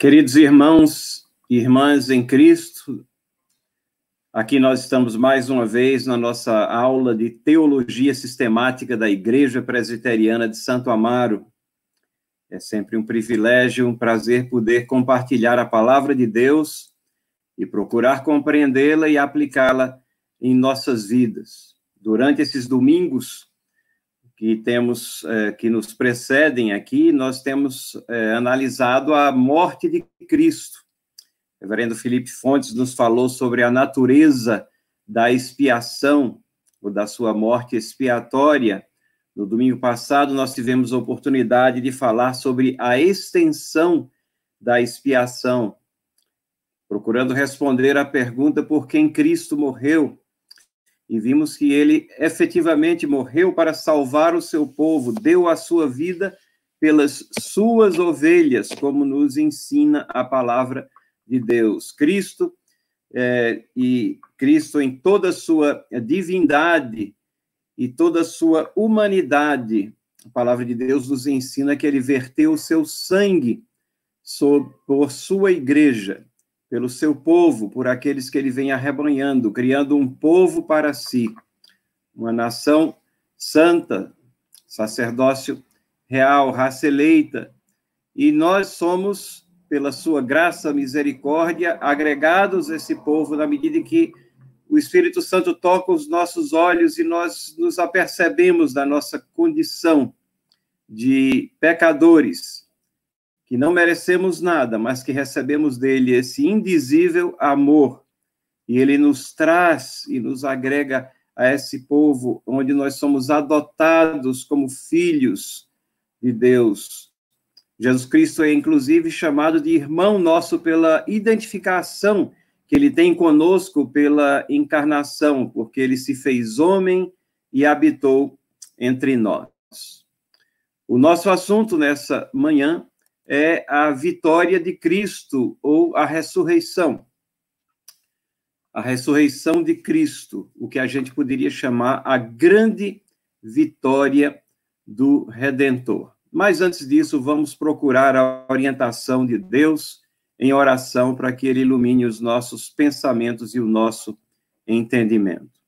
Queridos irmãos e irmãs em Cristo, aqui nós estamos mais uma vez na nossa aula de Teologia Sistemática da Igreja Presbiteriana de Santo Amaro. É sempre um privilégio, um prazer poder compartilhar a palavra de Deus e procurar compreendê-la e aplicá-la em nossas vidas. Durante esses domingos, que temos é, que nos precedem aqui, nós temos é, analisado a morte de Cristo. O reverendo Felipe Fontes nos falou sobre a natureza da expiação, ou da sua morte expiatória. No domingo passado, nós tivemos a oportunidade de falar sobre a extensão da expiação, procurando responder à pergunta por quem Cristo morreu e vimos que ele efetivamente morreu para salvar o seu povo, deu a sua vida pelas suas ovelhas, como nos ensina a palavra de Deus. Cristo é, e Cristo em toda a sua divindade e toda a sua humanidade, a palavra de Deus nos ensina que ele verteu o seu sangue por sua igreja, pelo seu povo, por aqueles que ele vem arrebanhando, criando um povo para si, uma nação santa, sacerdócio real, raça eleita, e nós somos, pela sua graça, misericórdia, agregados a esse povo na medida em que o Espírito Santo toca os nossos olhos e nós nos apercebemos da nossa condição de pecadores, que não merecemos nada, mas que recebemos dele esse indizível amor, e ele nos traz e nos agrega a esse povo onde nós somos adotados como filhos de Deus. Jesus Cristo é inclusive chamado de irmão nosso pela identificação que ele tem conosco pela encarnação, porque ele se fez homem e habitou entre nós. O nosso assunto nessa manhã é a vitória de Cristo ou a ressurreição. A ressurreição de Cristo, o que a gente poderia chamar a grande vitória do Redentor. Mas antes disso, vamos procurar a orientação de Deus em oração para que ele ilumine os nossos pensamentos e o nosso entendimento.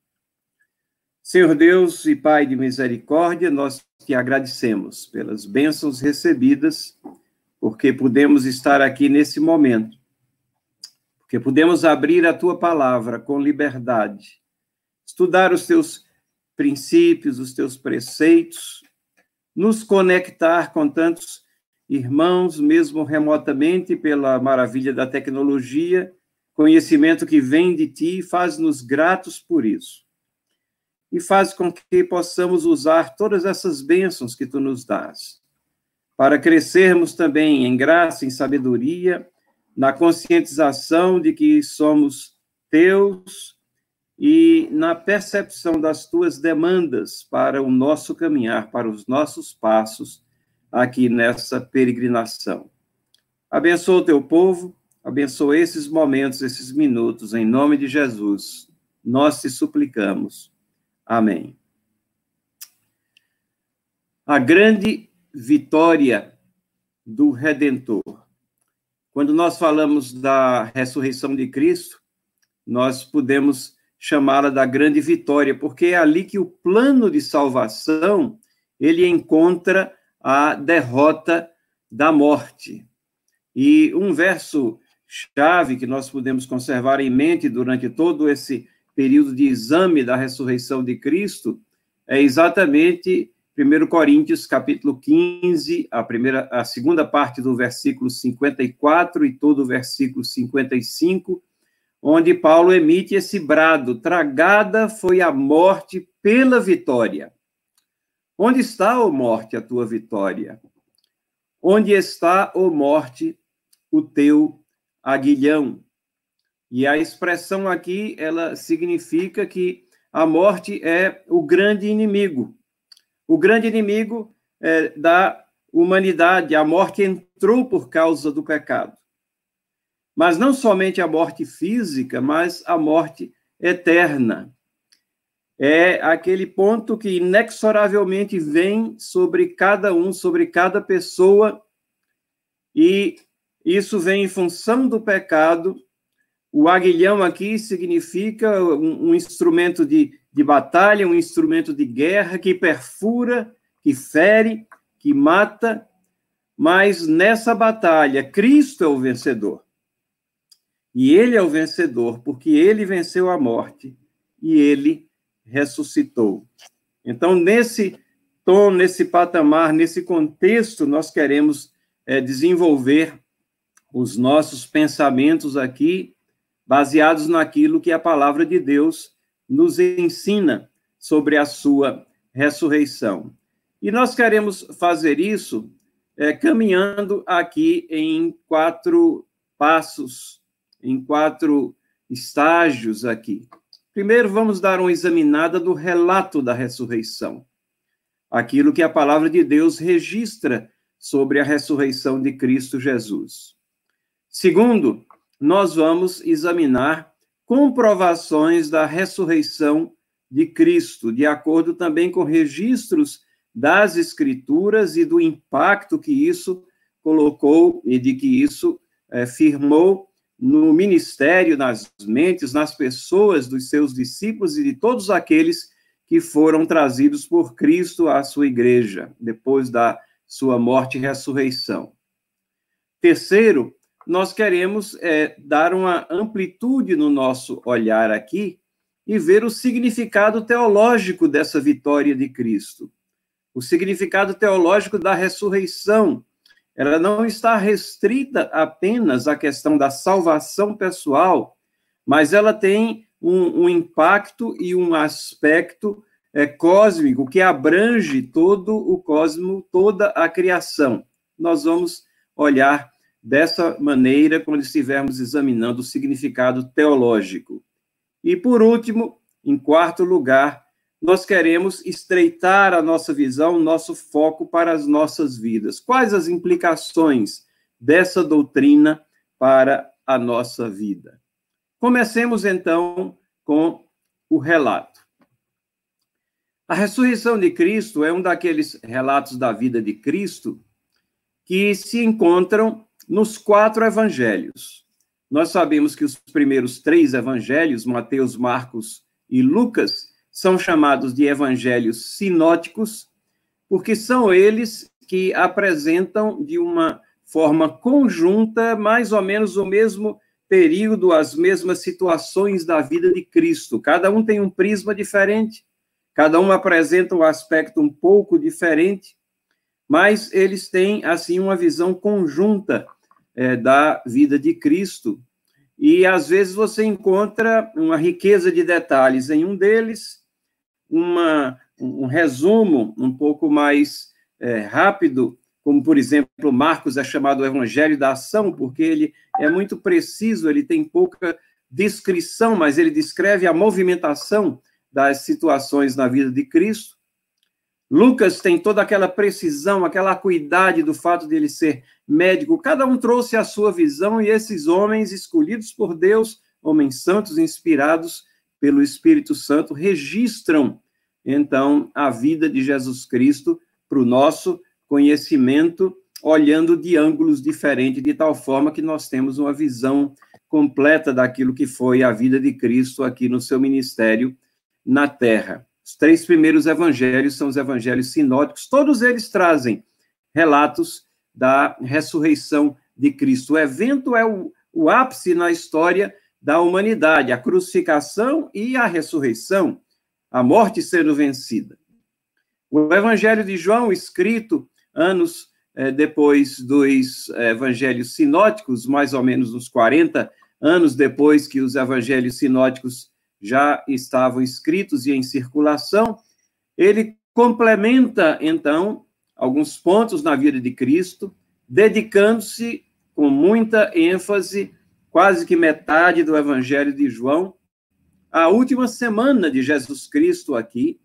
Senhor Deus e Pai de misericórdia, nós te agradecemos pelas bênçãos recebidas porque podemos estar aqui nesse momento, porque podemos abrir a tua palavra com liberdade, estudar os teus princípios, os teus preceitos, nos conectar com tantos irmãos, mesmo remotamente, pela maravilha da tecnologia, conhecimento que vem de ti, faz-nos gratos por isso. E faz com que possamos usar todas essas bênçãos que tu nos dás para crescermos também em graça, em sabedoria, na conscientização de que somos teus e na percepção das tuas demandas para o nosso caminhar, para os nossos passos aqui nessa peregrinação. Abençoa o teu povo, abençoa esses momentos, esses minutos, em nome de Jesus. Nós te suplicamos. Amém. A grande vitória do Redentor. Quando nós falamos da ressurreição de Cristo, nós podemos chamá-la da grande vitória, porque é ali que o plano de salvação ele encontra a derrota da morte. E um verso chave que nós podemos conservar em mente durante todo esse período de exame da ressurreição de Cristo é exatamente 1 Coríntios, capítulo 15, a, primeira, a segunda parte do versículo 54 e todo o versículo 55, onde Paulo emite esse brado: Tragada foi a morte pela vitória. Onde está, ó morte, a tua vitória? Onde está, ó morte, o teu aguilhão? E a expressão aqui, ela significa que a morte é o grande inimigo o grande inimigo é, da humanidade, a morte entrou por causa do pecado. Mas não somente a morte física, mas a morte eterna. É aquele ponto que inexoravelmente vem sobre cada um, sobre cada pessoa, e isso vem em função do pecado. O aguilhão aqui significa um, um instrumento de, de batalha, um instrumento de guerra que perfura, que fere, que mata, mas nessa batalha, Cristo é o vencedor. E ele é o vencedor, porque ele venceu a morte e ele ressuscitou. Então, nesse tom, nesse patamar, nesse contexto, nós queremos é, desenvolver os nossos pensamentos aqui, baseados naquilo que a palavra de Deus nos ensina sobre a sua ressurreição. E nós queremos fazer isso é, caminhando aqui em quatro passos, em quatro estágios aqui. Primeiro, vamos dar uma examinada do relato da ressurreição, aquilo que a palavra de Deus registra sobre a ressurreição de Cristo Jesus. Segundo, nós vamos examinar comprovações da ressurreição de Cristo, de acordo também com registros das Escrituras e do impacto que isso colocou e de que isso é, firmou no ministério, nas mentes, nas pessoas dos seus discípulos e de todos aqueles que foram trazidos por Cristo à sua igreja, depois da sua morte e ressurreição. Terceiro, nós queremos é, dar uma amplitude no nosso olhar aqui e ver o significado teológico dessa vitória de Cristo o significado teológico da ressurreição. Ela não está restrita apenas à questão da salvação pessoal, mas ela tem um, um impacto e um aspecto é, cósmico que abrange todo o cosmo, toda a criação. Nós vamos olhar dessa maneira quando estivermos examinando o significado teológico. E, por último, em quarto lugar, nós queremos estreitar a nossa visão, nosso foco para as nossas vidas. Quais as implicações dessa doutrina para a nossa vida? Comecemos então com o relato. A ressurreição de Cristo é um daqueles relatos da vida de Cristo que se encontram nos quatro evangelhos. Nós sabemos que os primeiros três evangelhos, Mateus, Marcos e Lucas, são chamados de evangelhos sinóticos, porque são eles que apresentam de uma forma conjunta mais ou menos o mesmo período, as mesmas situações da vida de Cristo. Cada um tem um prisma diferente, cada um apresenta um aspecto um pouco diferente, mas eles têm, assim, uma visão conjunta é, da vida de Cristo. E às vezes você encontra uma riqueza de detalhes em um deles uma, um resumo um pouco mais é, rápido, como, por exemplo, Marcos é chamado Evangelho da Ação, porque ele é muito preciso, ele tem pouca descrição, mas ele descreve a movimentação das situações na vida de Cristo. Lucas tem toda aquela precisão, aquela acuidade do fato de ele ser médico. Cada um trouxe a sua visão e esses homens escolhidos por Deus, homens santos inspirados pelo Espírito Santo, registram então, a vida de Jesus Cristo para o nosso conhecimento, olhando de ângulos diferentes, de tal forma que nós temos uma visão completa daquilo que foi a vida de Cristo aqui no seu ministério na terra. Os três primeiros evangelhos são os evangelhos sinóticos, todos eles trazem relatos da ressurreição de Cristo. O evento é o, o ápice na história da humanidade, a crucificação e a ressurreição a morte sendo vencida. O Evangelho de João, escrito anos eh, depois dos eh, evangelhos sinóticos, mais ou menos uns 40 anos depois que os evangelhos sinóticos já estavam escritos e em circulação, ele complementa, então, alguns pontos na vida de Cristo, dedicando-se com muita ênfase, quase que metade do Evangelho de João, a última semana de Jesus Cristo aqui,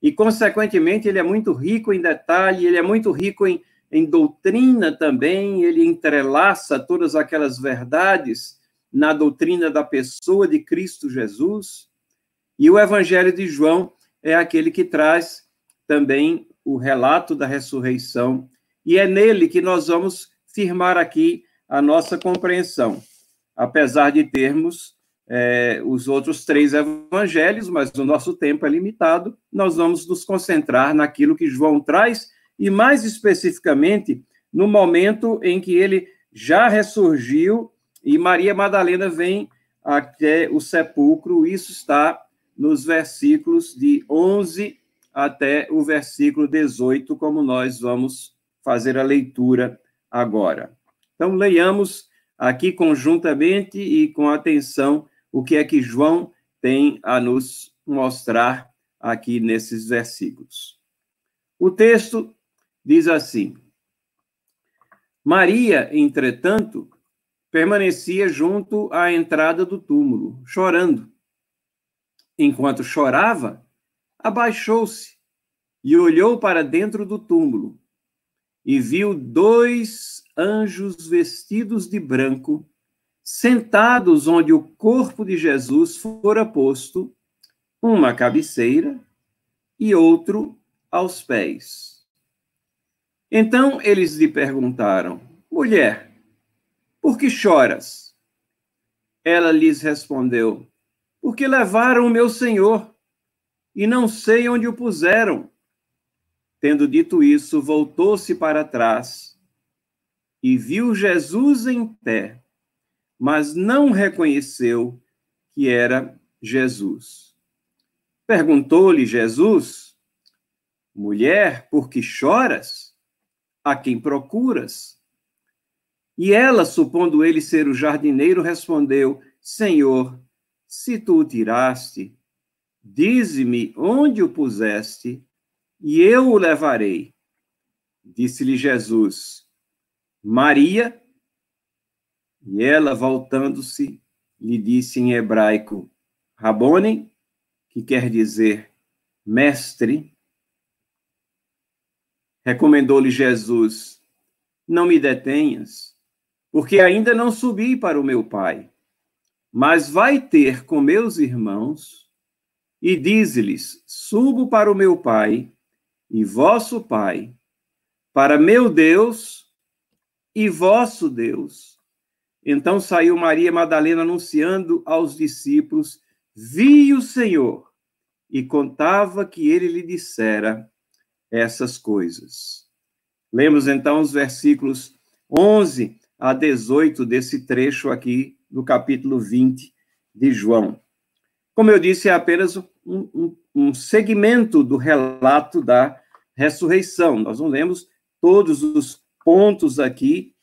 e, consequentemente, ele é muito rico em detalhe, ele é muito rico em, em doutrina também, ele entrelaça todas aquelas verdades na doutrina da pessoa de Cristo Jesus. E o Evangelho de João é aquele que traz também o relato da ressurreição, e é nele que nós vamos firmar aqui a nossa compreensão, apesar de termos é, os outros três evangelhos, mas o nosso tempo é limitado, nós vamos nos concentrar naquilo que João traz e, mais especificamente, no momento em que ele já ressurgiu e Maria Madalena vem até o sepulcro. Isso está nos versículos de 11 até o versículo 18, como nós vamos fazer a leitura agora. Então, leiamos aqui conjuntamente e com atenção o que é que João tem a nos mostrar aqui nesses versículos. O texto diz assim: Maria, entretanto, permanecia junto à entrada do túmulo, chorando. Enquanto chorava, abaixou-se e olhou para dentro do túmulo e viu dois anjos vestidos de branco sentados onde o corpo de Jesus fora posto, uma cabeceira e outro aos pés. Então eles lhe perguntaram: Mulher, por que choras? Ela lhes respondeu: Porque levaram o meu senhor e não sei onde o puseram. Tendo dito isso, voltou-se para trás e viu Jesus em pé mas não reconheceu que era Jesus. Perguntou-lhe Jesus: Mulher, por que choras? A quem procuras? E ela, supondo ele ser o jardineiro, respondeu: Senhor, se tu o tiraste, dize-me onde o puseste, e eu o levarei. Disse-lhe Jesus: Maria. E ela, voltando-se, lhe disse em hebraico, Rabone, que quer dizer mestre. Recomendou-lhe Jesus: Não me detenhas, porque ainda não subi para o meu Pai. Mas vai ter com meus irmãos e dize-lhes: Subo para o meu Pai e vosso Pai, para meu Deus e vosso Deus então saiu Maria Madalena anunciando aos discípulos: Vi o Senhor, e contava que ele lhe dissera essas coisas. Lemos então os versículos 11 a 18 desse trecho aqui do capítulo 20 de João. Como eu disse, é apenas um, um, um segmento do relato da ressurreição. Nós não lemos todos os pontos aqui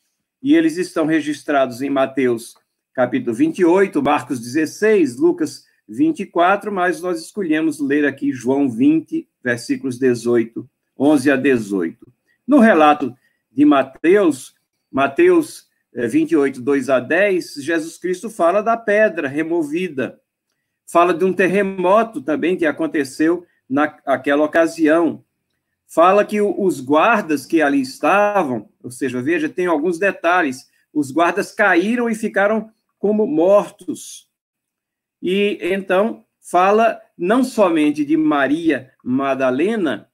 e eles estão registrados em Mateus capítulo 28, Marcos 16, Lucas 24, mas nós escolhemos ler aqui João 20, versículos 18, 11 a 18. No relato de Mateus, Mateus 28, eh, 2 a 10, Jesus Cristo fala da pedra removida, fala de um terremoto também que aconteceu naquela ocasião, fala que os guardas que ali estavam, ou seja, veja, tem alguns detalhes, os guardas caíram e ficaram como mortos. E então fala não somente de Maria Madalena,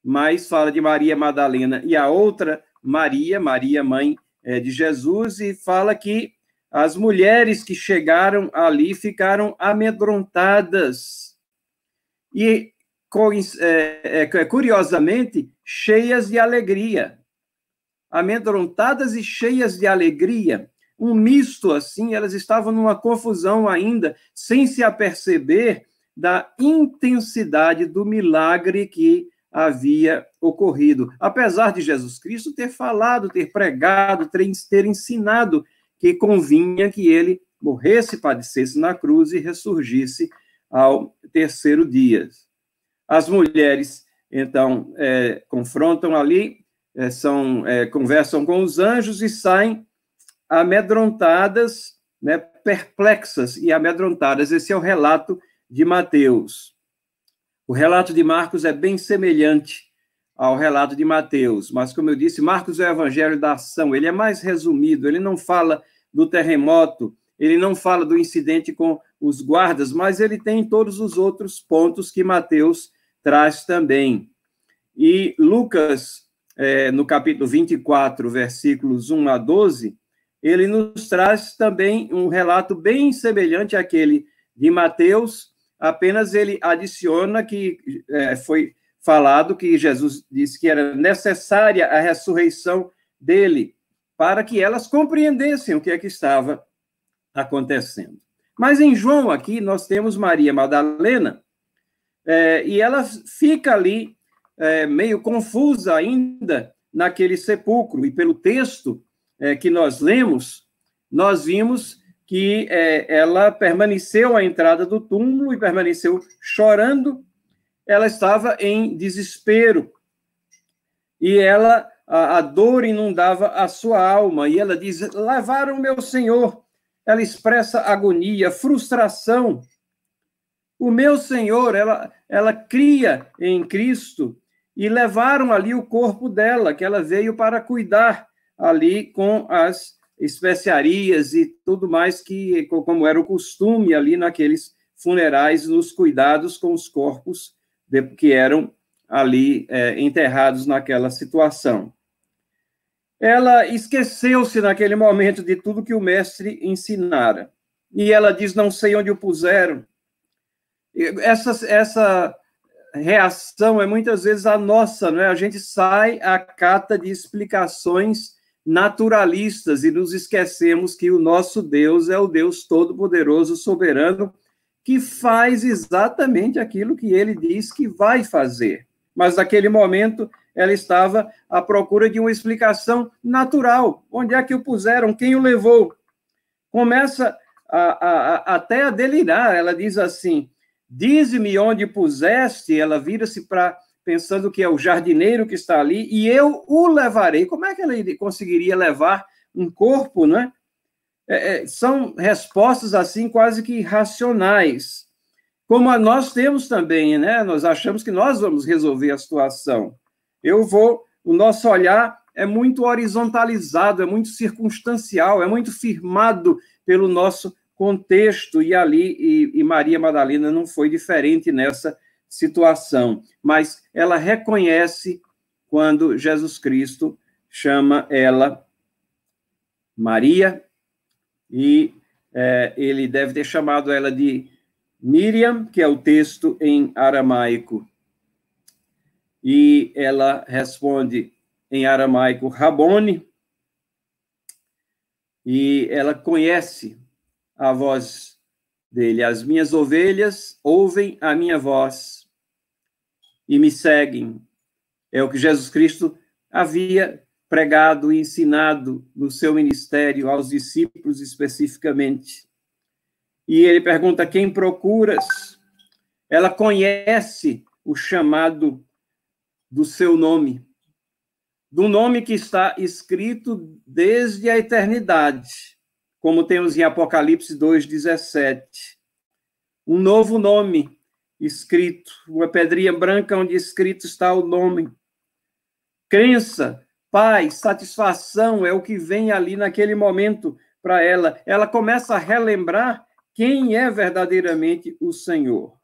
mas fala de Maria Madalena e a outra Maria, Maria mãe é, de Jesus, e fala que as mulheres que chegaram ali ficaram amedrontadas. E é, é, curiosamente, cheias de alegria, amedrontadas e cheias de alegria, um misto assim, elas estavam numa confusão ainda, sem se aperceber da intensidade do milagre que havia ocorrido. Apesar de Jesus Cristo ter falado, ter pregado, ter ensinado que convinha que ele morresse, padecesse na cruz e ressurgisse ao terceiro dia. As mulheres, então, é, confrontam ali, é, são, é, conversam com os anjos e saem amedrontadas, né, perplexas e amedrontadas. Esse é o relato de Mateus. O relato de Marcos é bem semelhante ao relato de Mateus, mas, como eu disse, Marcos é o evangelho da ação, ele é mais resumido, ele não fala do terremoto, ele não fala do incidente com os guardas, mas ele tem todos os outros pontos que Mateus traz também. E Lucas, é, no capítulo 24, versículos 1 a 12, ele nos traz também um relato bem semelhante àquele de Mateus, apenas ele adiciona que é, foi falado que Jesus disse que era necessária a ressurreição dele, para que elas compreendessem o que é que estava acontecendo. Mas em João aqui nós temos Maria Madalena, é, e ela fica ali é, meio confusa ainda naquele sepulcro, e pelo texto é, que nós lemos, nós vimos que é, ela permaneceu à entrada do túmulo e permaneceu chorando. Ela estava em desespero e ela a, a dor inundava a sua alma e ela diz: "Levaram meu Senhor". Ela expressa agonia, frustração. O meu Senhor, ela ela cria em Cristo e levaram ali o corpo dela, que ela veio para cuidar ali com as especiarias e tudo mais que, como era o costume ali naqueles funerais, nos cuidados com os corpos de, que eram ali é, enterrados naquela situação. Ela esqueceu-se naquele momento de tudo que o mestre ensinara. E ela diz: Não sei onde o puseram. Essa, essa reação é muitas vezes a nossa, não é? A gente sai à cata de explicações naturalistas e nos esquecemos que o nosso Deus é o Deus todo-poderoso, soberano, que faz exatamente aquilo que ele diz que vai fazer. Mas naquele momento ela estava à procura de uma explicação natural. Onde é que o puseram? Quem o levou? Começa a, a, a, até a delirar. Ela diz assim: Dize-me onde puseste. Ela vira-se para pensando que é o jardineiro que está ali, e eu o levarei. Como é que ele conseguiria levar um corpo, né? É, é, são respostas assim quase que racionais, como nós temos também, né? Nós achamos que nós vamos resolver a situação. Eu vou, o nosso olhar é muito horizontalizado, é muito circunstancial, é muito firmado pelo nosso contexto, e ali, e, e Maria Madalena não foi diferente nessa situação, mas ela reconhece quando Jesus Cristo chama ela Maria, e é, ele deve ter chamado ela de Miriam, que é o texto em aramaico. E ela responde em aramaico Rabone, e ela conhece a voz dele. As minhas ovelhas ouvem a minha voz e me seguem. É o que Jesus Cristo havia pregado e ensinado no seu ministério aos discípulos especificamente. E ele pergunta: Quem procuras? Ela conhece o chamado do seu nome, do nome que está escrito desde a eternidade, como temos em Apocalipse 2,17. Um novo nome escrito, uma pedrinha branca onde escrito está o nome. Crença, paz, satisfação é o que vem ali naquele momento para ela. Ela começa a relembrar quem é verdadeiramente o Senhor.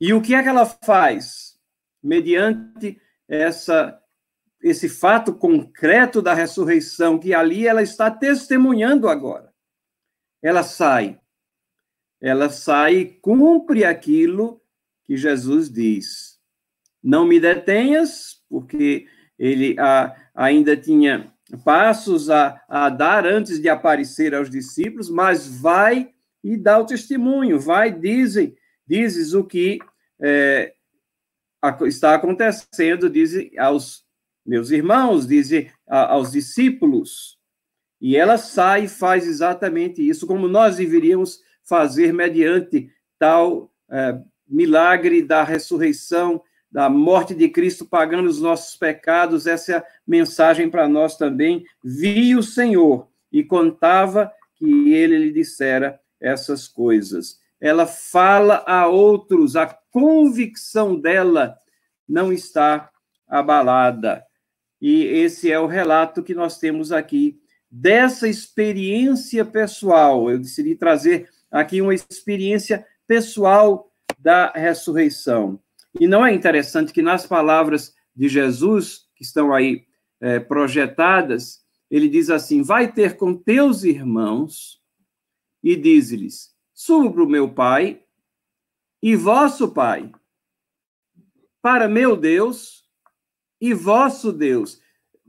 E o que é que ela faz? Mediante essa esse fato concreto da ressurreição que ali ela está testemunhando agora. Ela sai ela sai e cumpre aquilo que Jesus diz. Não me detenhas, porque ele a, ainda tinha passos a, a dar antes de aparecer aos discípulos, mas vai e dá o testemunho, vai, dizem, dizes o que é, está acontecendo, diz aos meus irmãos, diz aos discípulos. E ela sai e faz exatamente isso, como nós deveríamos fazer mediante tal é, milagre da ressurreição, da morte de Cristo pagando os nossos pecados. Essa é a mensagem para nós também. Vi o Senhor e contava que ele lhe dissera essas coisas. Ela fala a outros, a convicção dela não está abalada. E esse é o relato que nós temos aqui dessa experiência pessoal. Eu decidi trazer aqui uma experiência pessoal da ressurreição. E não é interessante que nas palavras de Jesus, que estão aí é, projetadas, ele diz assim: Vai ter com teus irmãos e diz-lhes: Subo para o meu pai e vosso pai, para meu Deus e vosso Deus.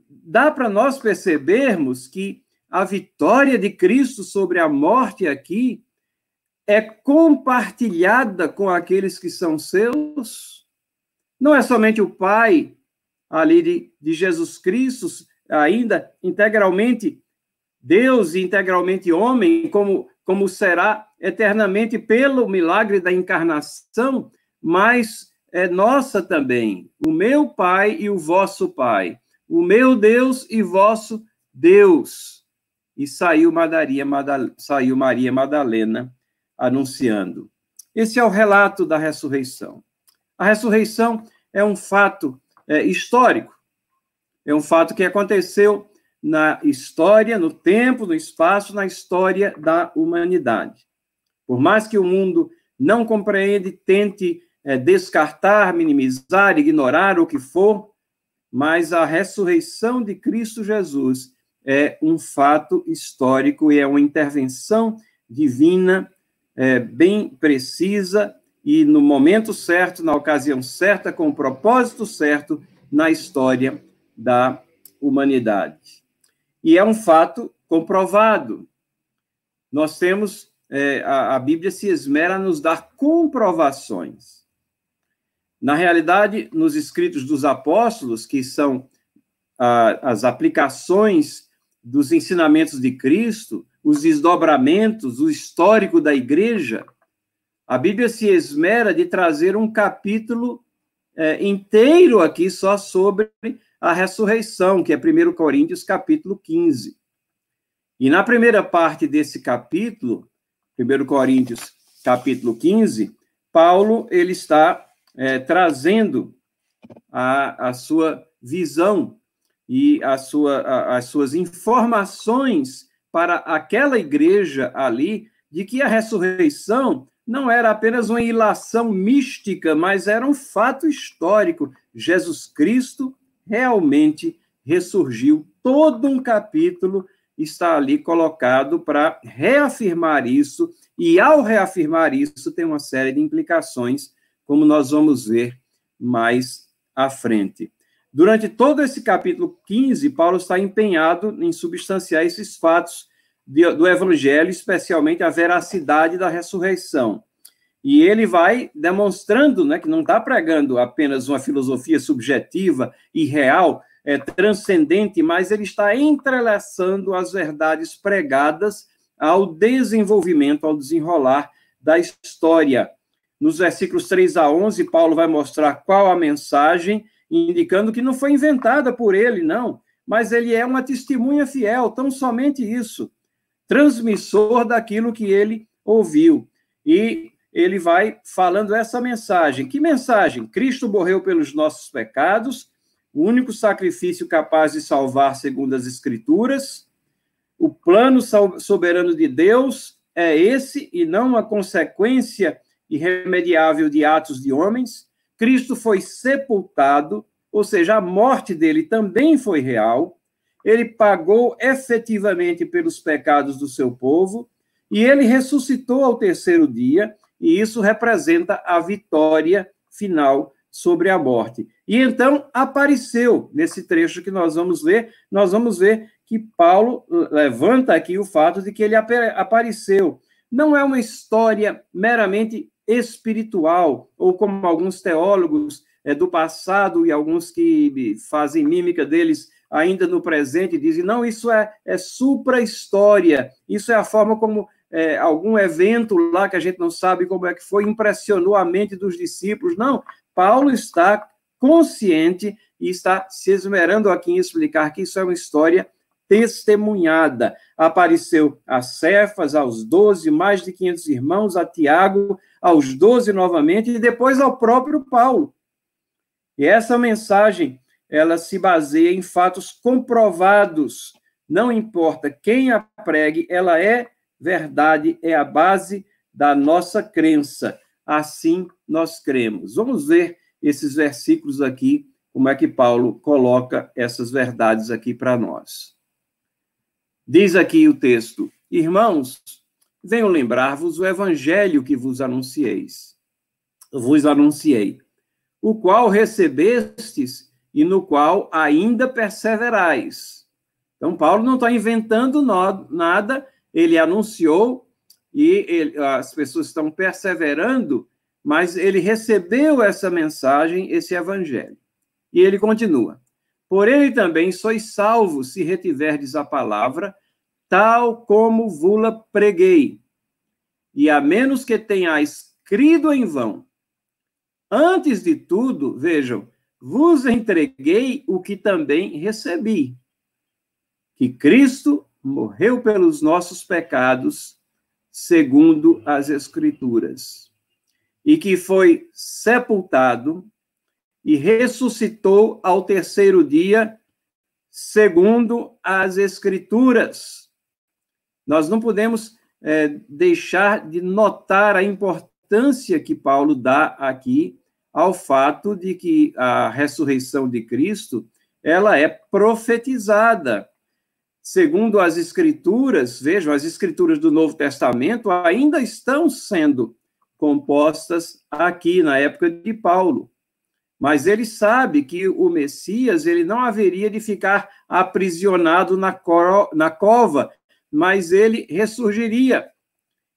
Dá para nós percebermos que a vitória de Cristo sobre a morte aqui é compartilhada com aqueles que são seus. Não é somente o Pai ali de, de Jesus Cristo, ainda integralmente Deus e integralmente homem, como, como será eternamente pelo milagre da encarnação, mas é nossa também, o meu Pai e o vosso Pai, o meu Deus e vosso Deus. E saiu, Maria, saiu Maria Madalena anunciando. Esse é o relato da ressurreição. A ressurreição é um fato é, histórico, é um fato que aconteceu na história, no tempo, no espaço, na história da humanidade. Por mais que o mundo não compreende, tente é, descartar, minimizar, ignorar o que for, mas a ressurreição de Cristo Jesus é um fato histórico e é uma intervenção divina é, bem precisa e no momento certo, na ocasião certa, com o propósito certo na história da humanidade. E é um fato comprovado. Nós temos, é, a, a Bíblia se esmera a nos dar comprovações. Na realidade, nos escritos dos apóstolos, que são as aplicações dos ensinamentos de Cristo, os desdobramentos, o histórico da igreja, a Bíblia se esmera de trazer um capítulo é, inteiro aqui só sobre a ressurreição, que é 1 Coríntios, capítulo 15. E na primeira parte desse capítulo, 1 Coríntios, capítulo 15, Paulo ele está é, trazendo a, a sua visão e a sua, a, as suas informações para aquela igreja ali de que a ressurreição não era apenas uma ilação mística, mas era um fato histórico. Jesus Cristo realmente ressurgiu. Todo um capítulo está ali colocado para reafirmar isso, e ao reafirmar isso, tem uma série de implicações, como nós vamos ver mais à frente. Durante todo esse capítulo 15, Paulo está empenhado em substanciar esses fatos do evangelho, especialmente a veracidade da ressurreição. E ele vai demonstrando né, que não está pregando apenas uma filosofia subjetiva e real, é, transcendente, mas ele está entrelaçando as verdades pregadas ao desenvolvimento, ao desenrolar da história. Nos versículos 3 a 11, Paulo vai mostrar qual a mensagem indicando que não foi inventada por ele, não, mas ele é uma testemunha fiel, tão somente isso, transmissor daquilo que ele ouviu. E ele vai falando essa mensagem. Que mensagem? Cristo morreu pelos nossos pecados, o único sacrifício capaz de salvar, segundo as Escrituras. O plano soberano de Deus é esse e não uma consequência irremediável de atos de homens. Cristo foi sepultado, ou seja, a morte dele também foi real. Ele pagou efetivamente pelos pecados do seu povo e ele ressuscitou ao terceiro dia, e isso representa a vitória final sobre a morte. E então apareceu nesse trecho que nós vamos ver, nós vamos ver que Paulo levanta aqui o fato de que ele apareceu. Não é uma história meramente espiritual, ou como alguns teólogos é, do passado e alguns que fazem mímica deles ainda no presente dizem, não, isso é, é supra-história, isso é a forma como é, algum evento lá que a gente não sabe como é que foi, impressionou a mente dos discípulos. Não, Paulo está consciente e está se esmerando aqui em explicar que isso é uma história testemunhada. Apareceu a Cefas, aos doze, mais de 500 irmãos, a Tiago, aos doze novamente, e depois ao próprio Paulo. E essa mensagem, ela se baseia em fatos comprovados. Não importa quem a pregue, ela é verdade, é a base da nossa crença. Assim nós cremos. Vamos ver esses versículos aqui, como é que Paulo coloca essas verdades aqui para nós. Diz aqui o texto: Irmãos, venho lembrar-vos o evangelho que vos anuncieis. Vos anunciei, o qual recebestes e no qual ainda perseverais. Então, Paulo não está inventando nada, ele anunciou e ele, as pessoas estão perseverando, mas ele recebeu essa mensagem, esse evangelho. E ele continua: Por ele também sois salvos se retiverdes a palavra, tal como vula preguei. E a menos que tenhais crido em vão. Antes de tudo, vejam, vos entreguei o que também recebi: que Cristo morreu pelos nossos pecados, segundo as Escrituras, e que foi sepultado e ressuscitou ao terceiro dia, segundo as Escrituras. Nós não podemos é, deixar de notar a importância que Paulo dá aqui ao fato de que a ressurreição de Cristo ela é profetizada. Segundo as escrituras, vejam, as escrituras do Novo Testamento ainda estão sendo compostas aqui na época de Paulo. Mas ele sabe que o Messias ele não haveria de ficar aprisionado na, na cova, mas ele ressurgiria.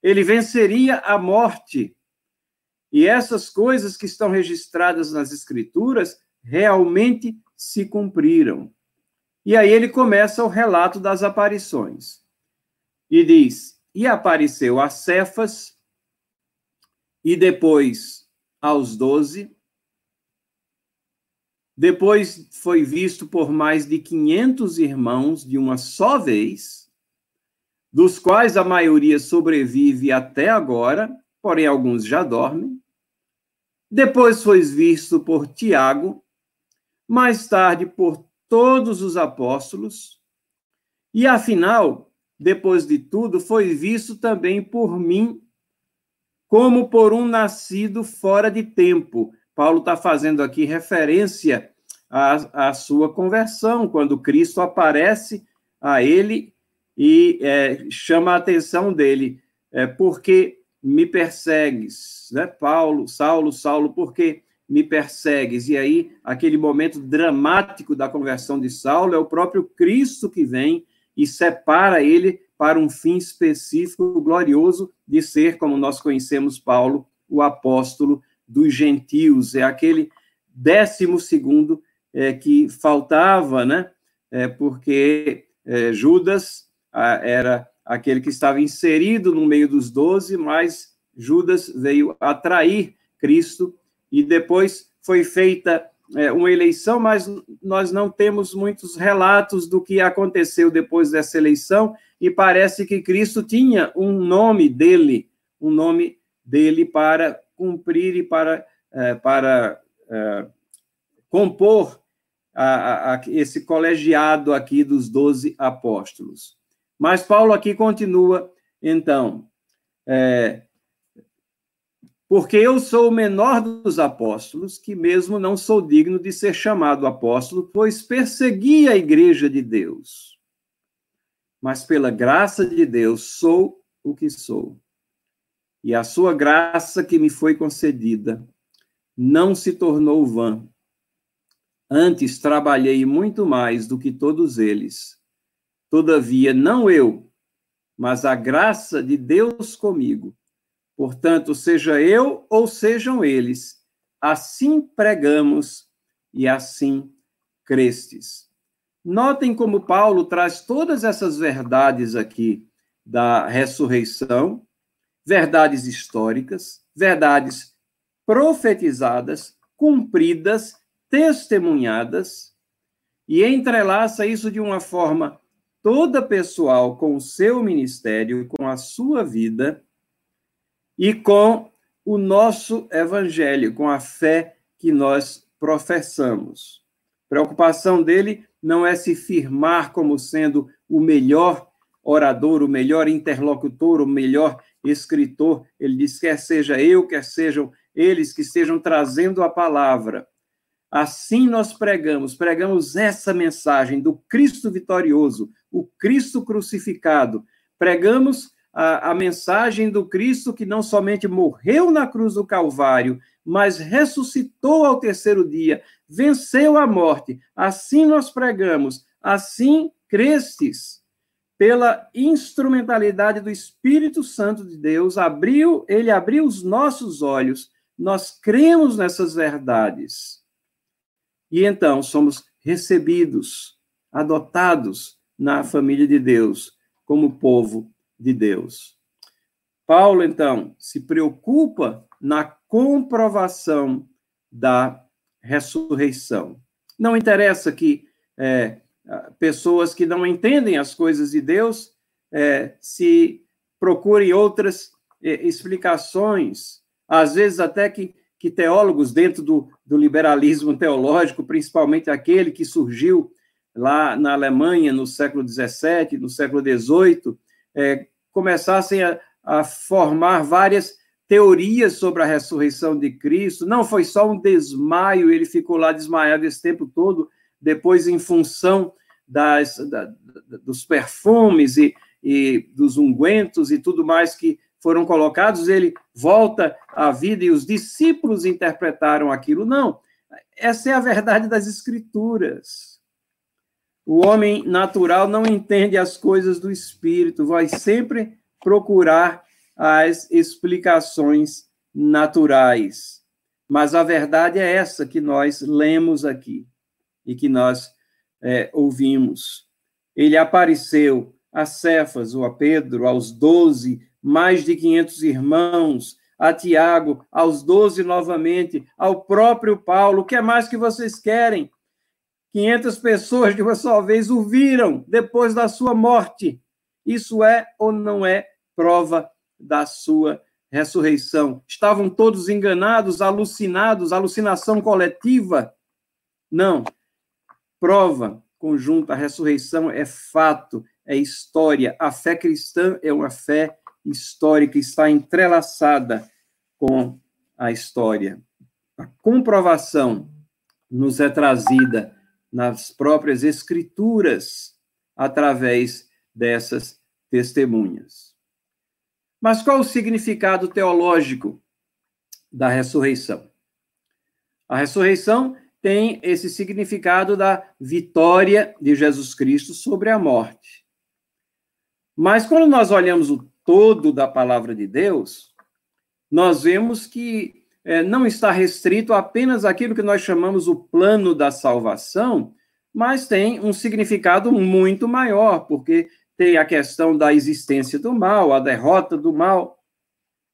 Ele venceria a morte. E essas coisas que estão registradas nas Escrituras realmente se cumpriram. E aí ele começa o relato das aparições. E diz: E apareceu a Cefas, e depois aos doze. Depois foi visto por mais de 500 irmãos de uma só vez, dos quais a maioria sobrevive até agora, porém alguns já dormem. Depois foi visto por Tiago, mais tarde por todos os apóstolos, e afinal, depois de tudo, foi visto também por mim, como por um nascido fora de tempo. Paulo está fazendo aqui referência à, à, sua conversão, quando Cristo aparece a ele e é, chama a atenção dele, é, porque me persegues, né? Paulo, Saulo, Saulo, por que me persegues? E aí, aquele momento dramático da conversão de Saulo é o próprio Cristo que vem e separa ele para um fim específico, glorioso, de ser, como nós conhecemos Paulo, o apóstolo dos gentios. É aquele décimo segundo é, que faltava, né? É, porque é, Judas era aquele que estava inserido no meio dos doze, mas Judas veio atrair Cristo e depois foi feita é, uma eleição, mas nós não temos muitos relatos do que aconteceu depois dessa eleição e parece que Cristo tinha um nome dele, um nome dele para cumprir e para, é, para é, compor a, a, esse colegiado aqui dos doze apóstolos. Mas Paulo aqui continua, então, é, porque eu sou o menor dos apóstolos, que mesmo não sou digno de ser chamado apóstolo, pois persegui a igreja de Deus. Mas pela graça de Deus sou o que sou. E a sua graça que me foi concedida não se tornou vã. Antes trabalhei muito mais do que todos eles Todavia, não eu, mas a graça de Deus comigo. Portanto, seja eu ou sejam eles, assim pregamos e assim crestes. Notem como Paulo traz todas essas verdades aqui da ressurreição, verdades históricas, verdades profetizadas, cumpridas, testemunhadas, e entrelaça isso de uma forma toda pessoal com o seu ministério, com a sua vida e com o nosso evangelho, com a fé que nós professamos. Preocupação dele não é se firmar como sendo o melhor orador, o melhor interlocutor, o melhor escritor. Ele diz: quer seja eu, quer sejam eles que estejam trazendo a palavra. Assim nós pregamos, pregamos essa mensagem do Cristo vitorioso, o Cristo crucificado. Pregamos a, a, mensagem do Cristo que não somente morreu na cruz do Calvário, mas ressuscitou ao terceiro dia, venceu a morte. Assim nós pregamos, assim crestes. Pela instrumentalidade do Espírito Santo de Deus, abriu, ele abriu os nossos olhos. Nós cremos nessas verdades e então somos recebidos, adotados na família de Deus, como povo de Deus. Paulo, então, se preocupa na comprovação da ressurreição. Não interessa que é, pessoas que não entendem as coisas de Deus é, se procurem outras é, explicações, às vezes até que que teólogos dentro do, do liberalismo teológico, principalmente aquele que surgiu lá na Alemanha no século XVII, no século XVIII, é, começassem a, a formar várias teorias sobre a ressurreição de Cristo. Não foi só um desmaio, ele ficou lá desmaiado esse tempo todo, depois, em função das, da, dos perfumes e, e dos ungüentos e tudo mais que foram colocados, ele volta à vida e os discípulos interpretaram aquilo. Não, essa é a verdade das Escrituras. O homem natural não entende as coisas do espírito, vai sempre procurar as explicações naturais. Mas a verdade é essa que nós lemos aqui e que nós é, ouvimos. Ele apareceu a Cefas ou a Pedro, aos doze, mais de 500 irmãos, a Tiago, aos doze novamente, ao próprio Paulo. O que é mais que vocês querem? 500 pessoas de uma só vez o viram depois da sua morte. Isso é ou não é prova da sua ressurreição? Estavam todos enganados, alucinados, alucinação coletiva? Não. Prova conjunta, a ressurreição é fato, é história. A fé cristã é uma fé histórica está entrelaçada com a história. A comprovação nos é trazida nas próprias escrituras através dessas testemunhas. Mas qual o significado teológico da ressurreição? A ressurreição tem esse significado da vitória de Jesus Cristo sobre a morte. Mas quando nós olhamos o todo da palavra de Deus, nós vemos que é, não está restrito apenas àquilo que nós chamamos o plano da salvação, mas tem um significado muito maior, porque tem a questão da existência do mal, a derrota do mal.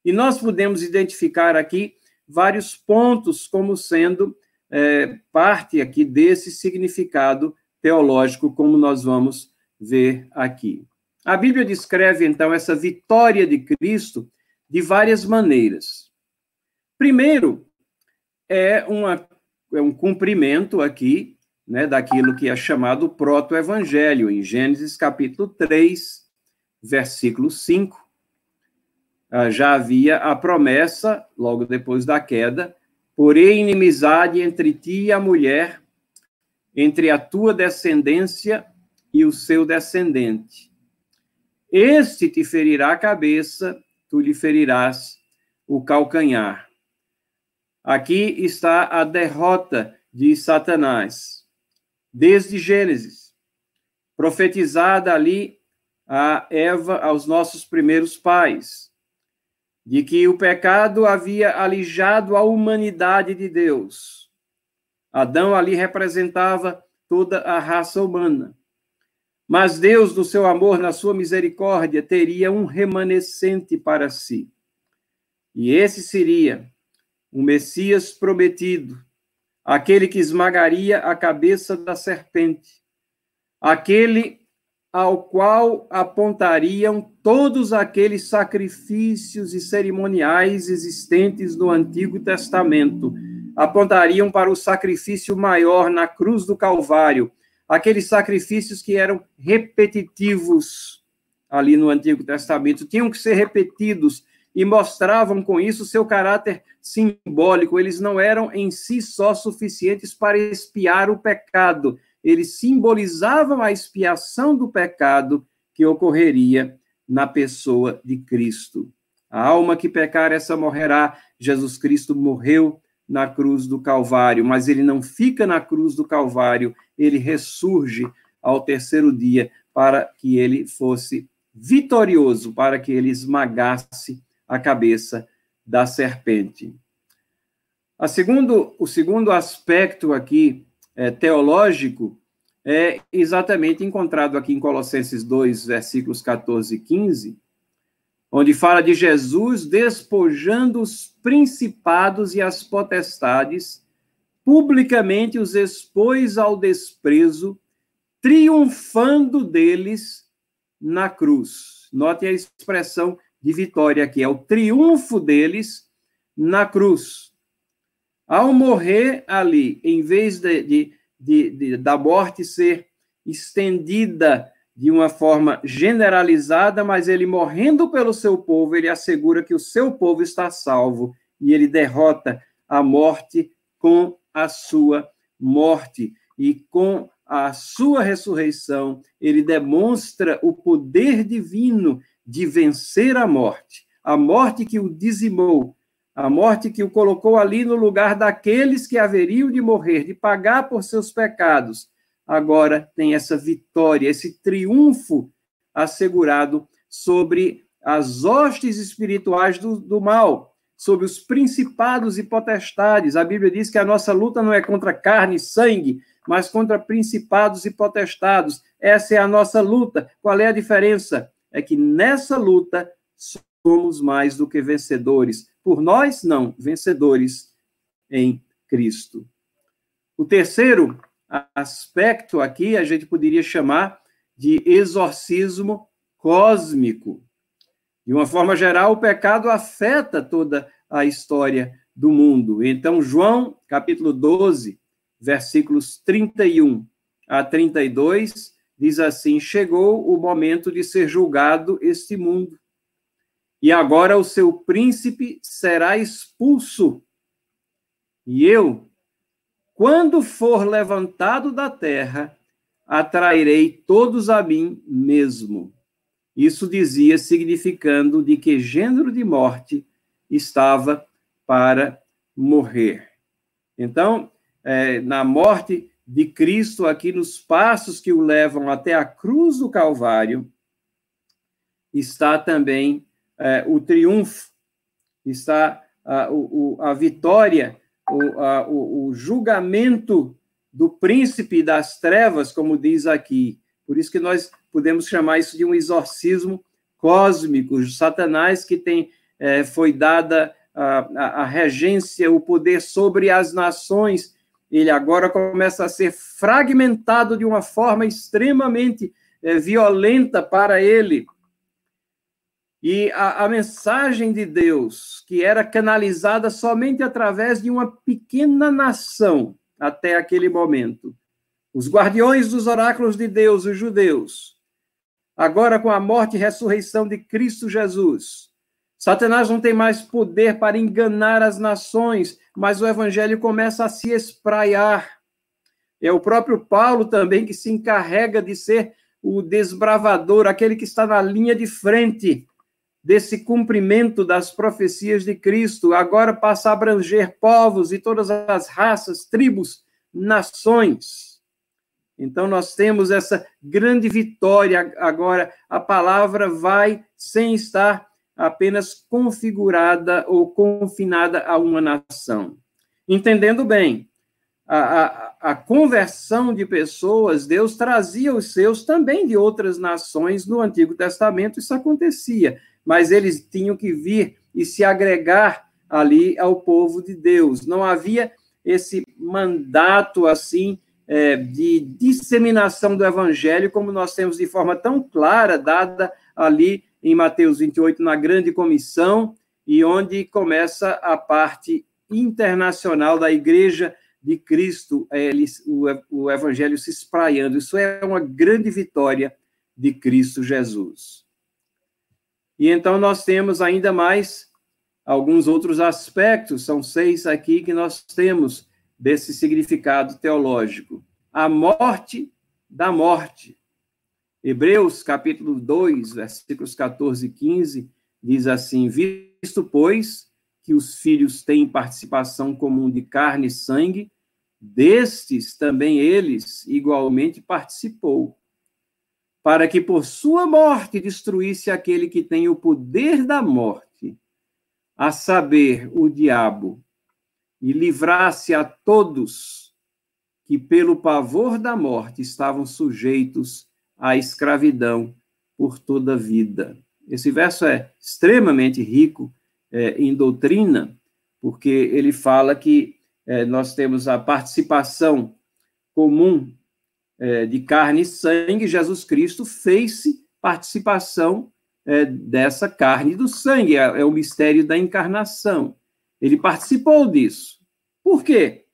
E nós podemos identificar aqui vários pontos como sendo é, parte aqui desse significado teológico, como nós vamos ver aqui. A Bíblia descreve, então, essa vitória de Cristo de várias maneiras. Primeiro, é, uma, é um cumprimento aqui né, daquilo que é chamado proto-evangelho, em Gênesis capítulo 3, versículo 5. Ah, já havia a promessa, logo depois da queda, porém inimizade entre ti e a mulher, entre a tua descendência e o seu descendente. Este te ferirá a cabeça, tu lhe ferirás o calcanhar. Aqui está a derrota de Satanás, desde Gênesis, profetizada ali a Eva, aos nossos primeiros pais, de que o pecado havia alijado a humanidade de Deus. Adão ali representava toda a raça humana. Mas Deus, no seu amor, na sua misericórdia, teria um remanescente para si. E esse seria o Messias prometido, aquele que esmagaria a cabeça da serpente, aquele ao qual apontariam todos aqueles sacrifícios e cerimoniais existentes no Antigo Testamento, apontariam para o sacrifício maior na cruz do Calvário, aqueles sacrifícios que eram repetitivos ali no Antigo Testamento, tinham que ser repetidos e mostravam com isso seu caráter simbólico. Eles não eram em si só suficientes para expiar o pecado, eles simbolizavam a expiação do pecado que ocorreria na pessoa de Cristo. A alma que pecar, essa morrerá. Jesus Cristo morreu na cruz do Calvário, mas ele não fica na cruz do Calvário, ele ressurge ao terceiro dia para que ele fosse vitorioso, para que ele esmagasse a cabeça da serpente. A segundo, o segundo aspecto aqui é, teológico é exatamente encontrado aqui em Colossenses 2, versículos 14 e 15, onde fala de Jesus despojando os principados e as potestades, publicamente os expôs ao desprezo, triunfando deles na cruz. Note a expressão de vitória aqui, é o triunfo deles na cruz. Ao morrer ali, em vez de, de, de, de da morte ser estendida de uma forma generalizada, mas ele morrendo pelo seu povo, ele assegura que o seu povo está salvo e ele derrota a morte com a sua morte. E com a sua ressurreição, ele demonstra o poder divino de vencer a morte, a morte que o dizimou, a morte que o colocou ali no lugar daqueles que haveriam de morrer, de pagar por seus pecados agora tem essa vitória, esse triunfo assegurado sobre as hostes espirituais do, do mal, sobre os principados e potestades. A Bíblia diz que a nossa luta não é contra carne e sangue, mas contra principados e potestados. Essa é a nossa luta. Qual é a diferença? É que nessa luta somos mais do que vencedores. Por nós, não, vencedores em Cristo. O terceiro aspecto aqui a gente poderia chamar de exorcismo cósmico. De uma forma geral, o pecado afeta toda a história do mundo. Então, João, capítulo 12, versículos 31 a 32, diz assim: Chegou o momento de ser julgado este mundo, e agora o seu príncipe será expulso. E eu, quando for levantado da terra, atrairei todos a mim mesmo. Isso dizia, significando de que gênero de morte estava para morrer. Então, é, na morte de Cristo, aqui nos passos que o levam até a cruz do Calvário, está também é, o triunfo, está a, o, a vitória o, a, o, o julgamento do príncipe das trevas, como diz aqui. Por isso que nós podemos chamar isso de um exorcismo cósmico. Satanás que tem é, foi dada a, a, regência, o poder sobre as nações, ele agora começa a ser fragmentado de uma forma extremamente é, violenta para ele. E a, a, mensagem de Deus, que era canalizada somente através de uma pequena nação até aquele momento, os guardiões dos oráculos de Deus, os judeus, agora com a morte e ressurreição de Cristo Jesus, Satanás não tem mais poder para enganar as nações, mas o evangelho começa a se espraiar. É o próprio Paulo também que se encarrega de ser o desbravador, aquele que está na linha de frente desse cumprimento das profecias de Cristo, agora passa a abranger povos e todas as raças, tribos, nações. Então, nós temos essa grande vitória. Agora, a palavra vai sem estar apenas configurada ou confinada a uma nação. Entendendo bem, a, a, a, conversão de pessoas, Deus trazia os seus também de outras nações no Antigo Testamento, isso acontecia mas eles tinham que vir e se agregar ali ao povo de Deus. Não havia esse mandato assim é, de disseminação do evangelho, como nós temos de forma tão clara, dada ali em Mateus 28, na grande comissão, e onde começa a parte internacional da igreja de Cristo, é, o, o evangelho se espraiando. Isso é uma grande vitória de Cristo Jesus. E então nós temos ainda mais alguns outros aspectos, são seis aqui que nós temos desse significado teológico. A morte da morte. Hebreus, capítulo 2, versículos 14 e 15, diz assim: Visto, pois, que os filhos têm participação comum de carne e sangue, destes também eles igualmente participou, para que por sua morte destruísse aquele que tem o poder da morte, a saber, o diabo, e livrasse a todos que, pelo pavor da morte, estavam sujeitos à escravidão por toda a vida. Esse verso é extremamente rico é, em doutrina, porque ele fala que é, nós temos a participação comum é, de carne e sangue, Jesus Cristo fez-se participação é, dessa carne e do sangue, é, é o mistério da encarnação. Ele participou disso. Por quê?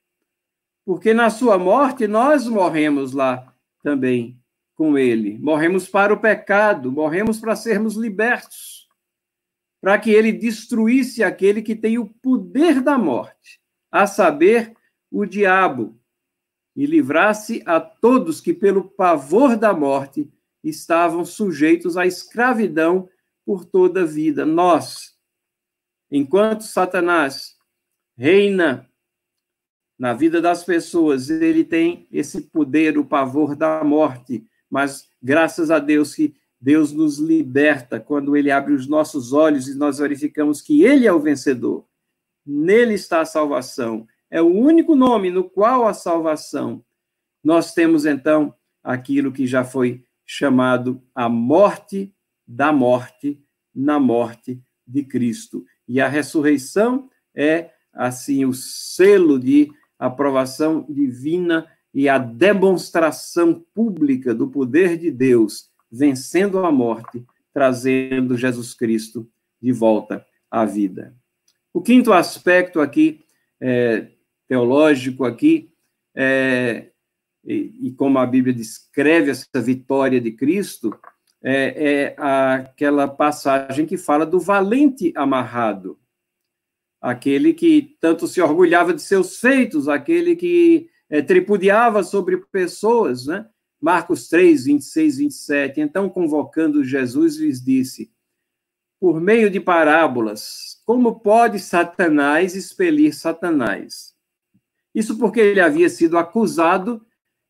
Porque na sua morte nós morremos lá também com ele. Morremos para o pecado, morremos para sermos libertos, para que ele destruísse aquele que tem o poder da morte, a saber, o diabo, e livrasse a todos que, pelo pavor da morte, estavam sujeitos à escravidão por toda a vida. Nós, enquanto Satanás reina na vida das pessoas, ele tem esse poder, o pavor da morte, mas graças a Deus que Deus nos liberta quando ele abre os nossos olhos e nós verificamos que ele é o vencedor. Nele está a salvação. É o único nome no qual a salvação. Nós temos então aquilo que já foi chamado a morte da morte na morte de Cristo. E a ressurreição é assim o selo de aprovação divina e a demonstração pública do poder de Deus vencendo a morte, trazendo Jesus Cristo de volta à vida. O quinto aspecto aqui, é, teológico aqui, é, e, e, como a Bíblia descreve essa vitória de Cristo, é, é aquela passagem que fala do valente amarrado, aquele que tanto se orgulhava de seus feitos, aquele que é, tripudiava sobre pessoas, né? Marcos 3, 26, 27. Então, convocando Jesus, lhes disse: Por meio de parábolas, como pode Satanás expelir Satanás? Isso porque ele havia sido acusado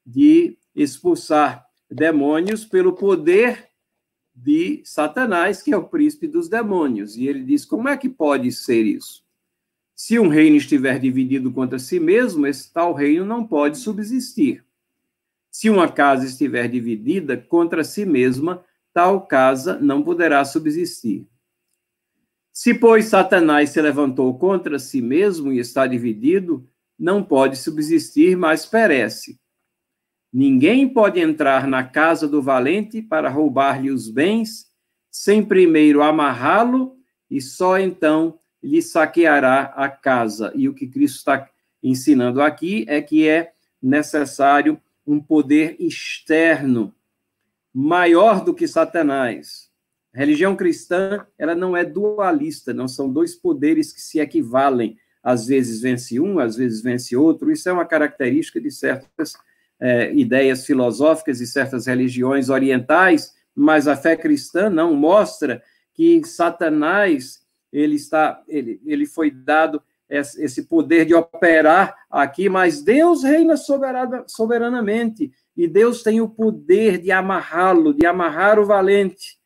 de expulsar demônios pelo poder de Satanás, que é o príncipe dos demônios. E ele diz: como é que pode ser isso? Se um reino estiver dividido contra si mesmo, esse tal reino não pode subsistir. Se uma casa estiver dividida contra si mesma, tal casa não poderá subsistir. Se, pois, Satanás se levantou contra si mesmo e está dividido, não pode subsistir, mas perece. Ninguém pode entrar na casa do valente para roubar-lhe os bens, sem primeiro amarrá-lo e só então lhe saqueará a casa. E o que Cristo está ensinando aqui é que é necessário um poder externo maior do que Satanás. A religião cristã, ela não é dualista, não são dois poderes que se equivalem. Às vezes vence um, às vezes vence outro. Isso é uma característica de certas é, ideias filosóficas e certas religiões orientais, mas a fé cristã não mostra que Satanás ele está, ele, ele foi dado esse poder de operar aqui, mas Deus reina soberana, soberanamente e Deus tem o poder de amarrá-lo, de amarrar o valente,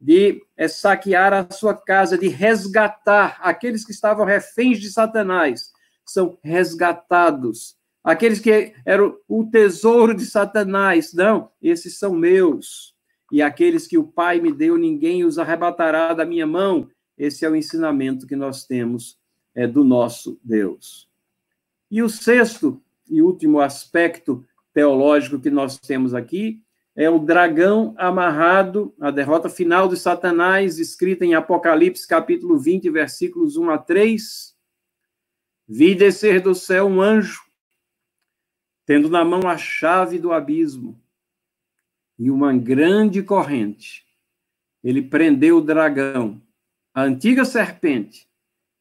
de é, saquear a sua casa, de resgatar aqueles que estavam reféns de Satanás, são resgatados. Aqueles que eram o tesouro de Satanás, não, esses são meus. E aqueles que o Pai me deu, ninguém os arrebatará da minha mão. Esse é o ensinamento que nós temos é, do nosso Deus. E o sexto e último aspecto teológico que nós temos aqui é o dragão amarrado, a derrota final de Satanás, escrita em Apocalipse, capítulo 20, versículos 1 a 3. Vi descer do céu um anjo, tendo na mão a chave do abismo e uma grande corrente. Ele prendeu o dragão, a antiga serpente,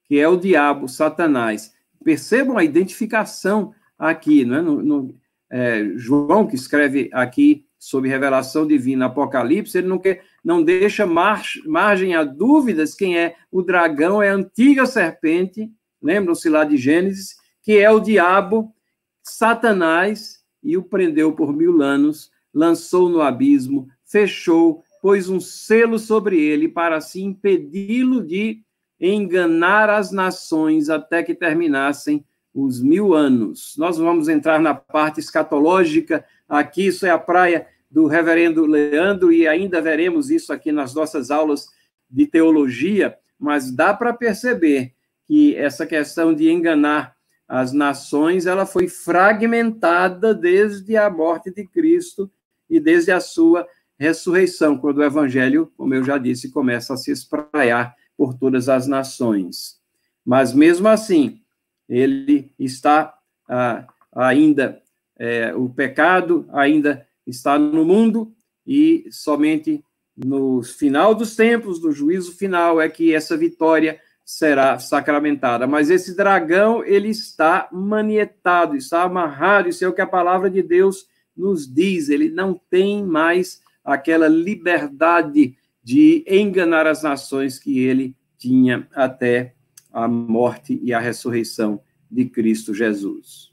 que é o diabo, Satanás. Percebam a identificação aqui, não é? No, no é, João, que escreve aqui sobre revelação divina, Apocalipse, ele não, quer, não deixa mar, margem a dúvidas quem é o dragão, é a antiga serpente, lembram-se lá de Gênesis, que é o diabo, Satanás, e o prendeu por mil anos, lançou no abismo, fechou, pôs um selo sobre ele para assim impedi-lo de enganar as nações até que terminassem os mil anos. Nós vamos entrar na parte escatológica aqui, isso é a praia do reverendo Leandro, e ainda veremos isso aqui nas nossas aulas de teologia, mas dá para perceber que essa questão de enganar as nações, ela foi fragmentada desde a morte de Cristo e desde a sua ressurreição, quando o evangelho, como eu já disse, começa a se espraiar por todas as nações. Mas mesmo assim, ele está ah, ainda, é, o pecado ainda está no mundo e somente no final dos tempos, no juízo final, é que essa vitória será sacramentada. Mas esse dragão, ele está manietado, está amarrado, isso é o que a palavra de Deus nos diz, ele não tem mais aquela liberdade de enganar as nações que ele tinha até a morte e a ressurreição de Cristo Jesus.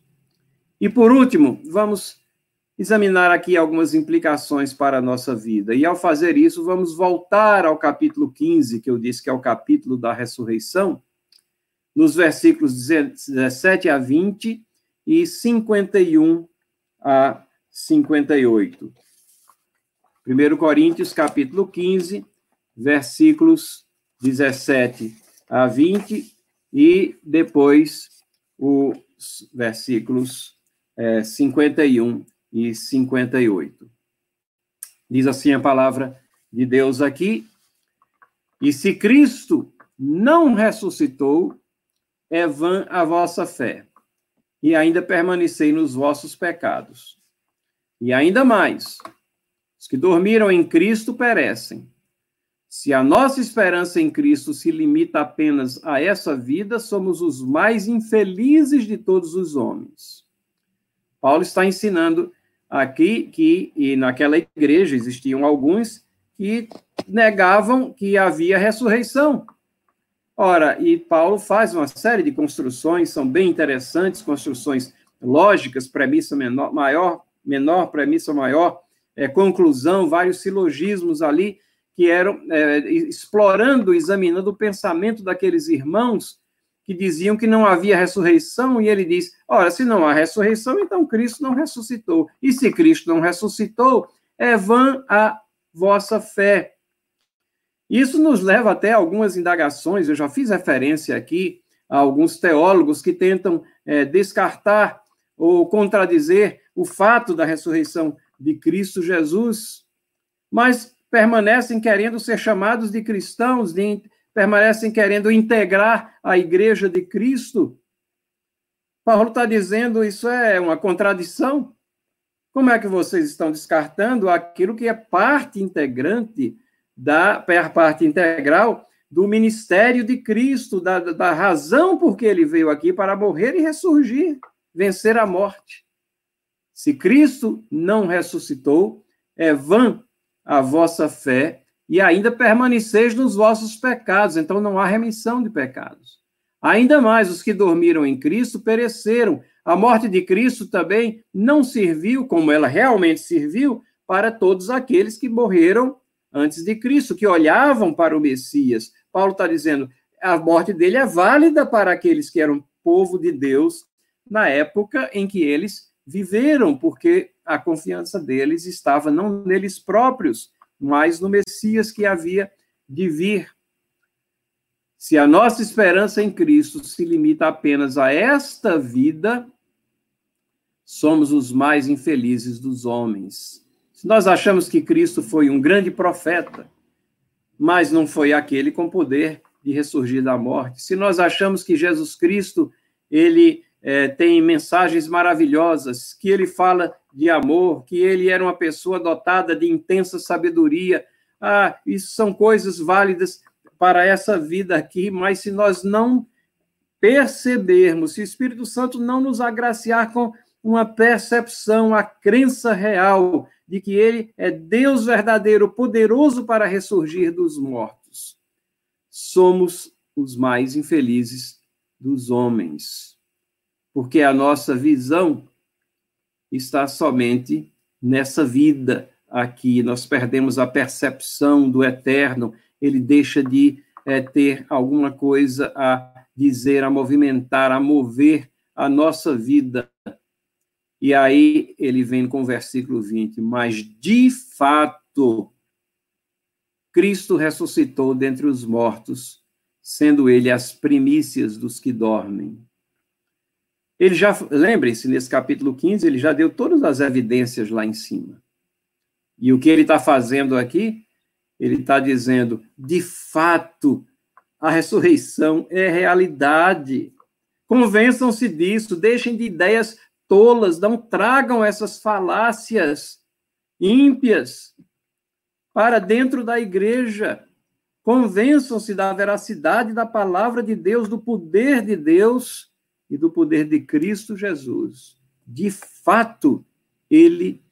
E por último, vamos examinar aqui algumas implicações para a nossa vida. E ao fazer isso, vamos voltar ao capítulo 15, que eu disse que é o capítulo da ressurreição, nos versículos 17 a 20 e 51 a 58. 1 Coríntios, capítulo 15, versículos 17 a 20 e depois os versículos é, 51 e 58. Diz assim a palavra de Deus aqui: E se Cristo não ressuscitou, é vã a vossa fé, e ainda permanecei nos vossos pecados. E ainda mais, os que dormiram em Cristo perecem. Se a nossa esperança em Cristo se limita apenas a essa vida, somos os mais infelizes de todos os homens. Paulo está ensinando aqui que, e naquela igreja existiam alguns que negavam que havia ressurreição. Ora, e Paulo faz uma série de construções, são bem interessantes, construções lógicas, premissa menor, maior, menor, premissa maior, é, conclusão, vários silogismos ali, que eram é, explorando, examinando o pensamento daqueles irmãos que diziam que não havia ressurreição, e ele diz: ora, se não há ressurreição, então Cristo não ressuscitou. E se Cristo não ressuscitou, é vã a vossa fé. Isso nos leva até algumas indagações, eu já fiz referência aqui a alguns teólogos que tentam é, descartar ou contradizer o fato da ressurreição de Cristo Jesus, mas permanecem querendo ser chamados de cristãos, de, permanecem querendo integrar a igreja de Cristo. Paulo está dizendo isso é uma contradição. Como é que vocês estão descartando aquilo que é parte integrante da parte integral do ministério de Cristo, da, da razão por que ele veio aqui para morrer e ressurgir, vencer a morte. Se Cristo não ressuscitou, é vã a vossa fé e ainda permaneceis nos vossos pecados, então não há remissão de pecados. Ainda mais, os que dormiram em Cristo pereceram. A morte de Cristo também não serviu, como ela realmente serviu, para todos aqueles que morreram antes de Cristo, que olhavam para o Messias. Paulo está dizendo, a morte dele é válida para aqueles que eram povo de Deus na época em que eles viveram, porque a confiança deles estava não neles próprios, mas no Messias que havia de vir. Se a nossa esperança em Cristo se limita apenas a esta vida, somos os mais infelizes dos homens. Se nós achamos que Cristo foi um grande profeta, mas não foi aquele com poder de ressurgir da morte, se nós achamos que Jesus Cristo ele é, tem mensagens maravilhosas, que ele fala de amor, que ele era uma pessoa dotada de intensa sabedoria. Ah, isso são coisas válidas para essa vida aqui, mas se nós não percebermos, se o Espírito Santo não nos agraciar com uma percepção, a crença real de que ele é Deus verdadeiro, poderoso para ressurgir dos mortos, somos os mais infelizes dos homens. Porque a nossa visão está somente nessa vida aqui. Nós perdemos a percepção do eterno, ele deixa de é, ter alguma coisa a dizer, a movimentar, a mover a nossa vida. E aí ele vem com o versículo 20: Mas de fato, Cristo ressuscitou dentre os mortos, sendo ele as primícias dos que dormem. Ele já, lembrem-se, nesse capítulo 15, ele já deu todas as evidências lá em cima. E o que ele está fazendo aqui? Ele está dizendo, de fato, a ressurreição é realidade. Convençam-se disso, deixem de ideias tolas, não tragam essas falácias ímpias para dentro da igreja. Convençam-se da veracidade da palavra de Deus, do poder de Deus e do poder de Cristo Jesus. De fato, ele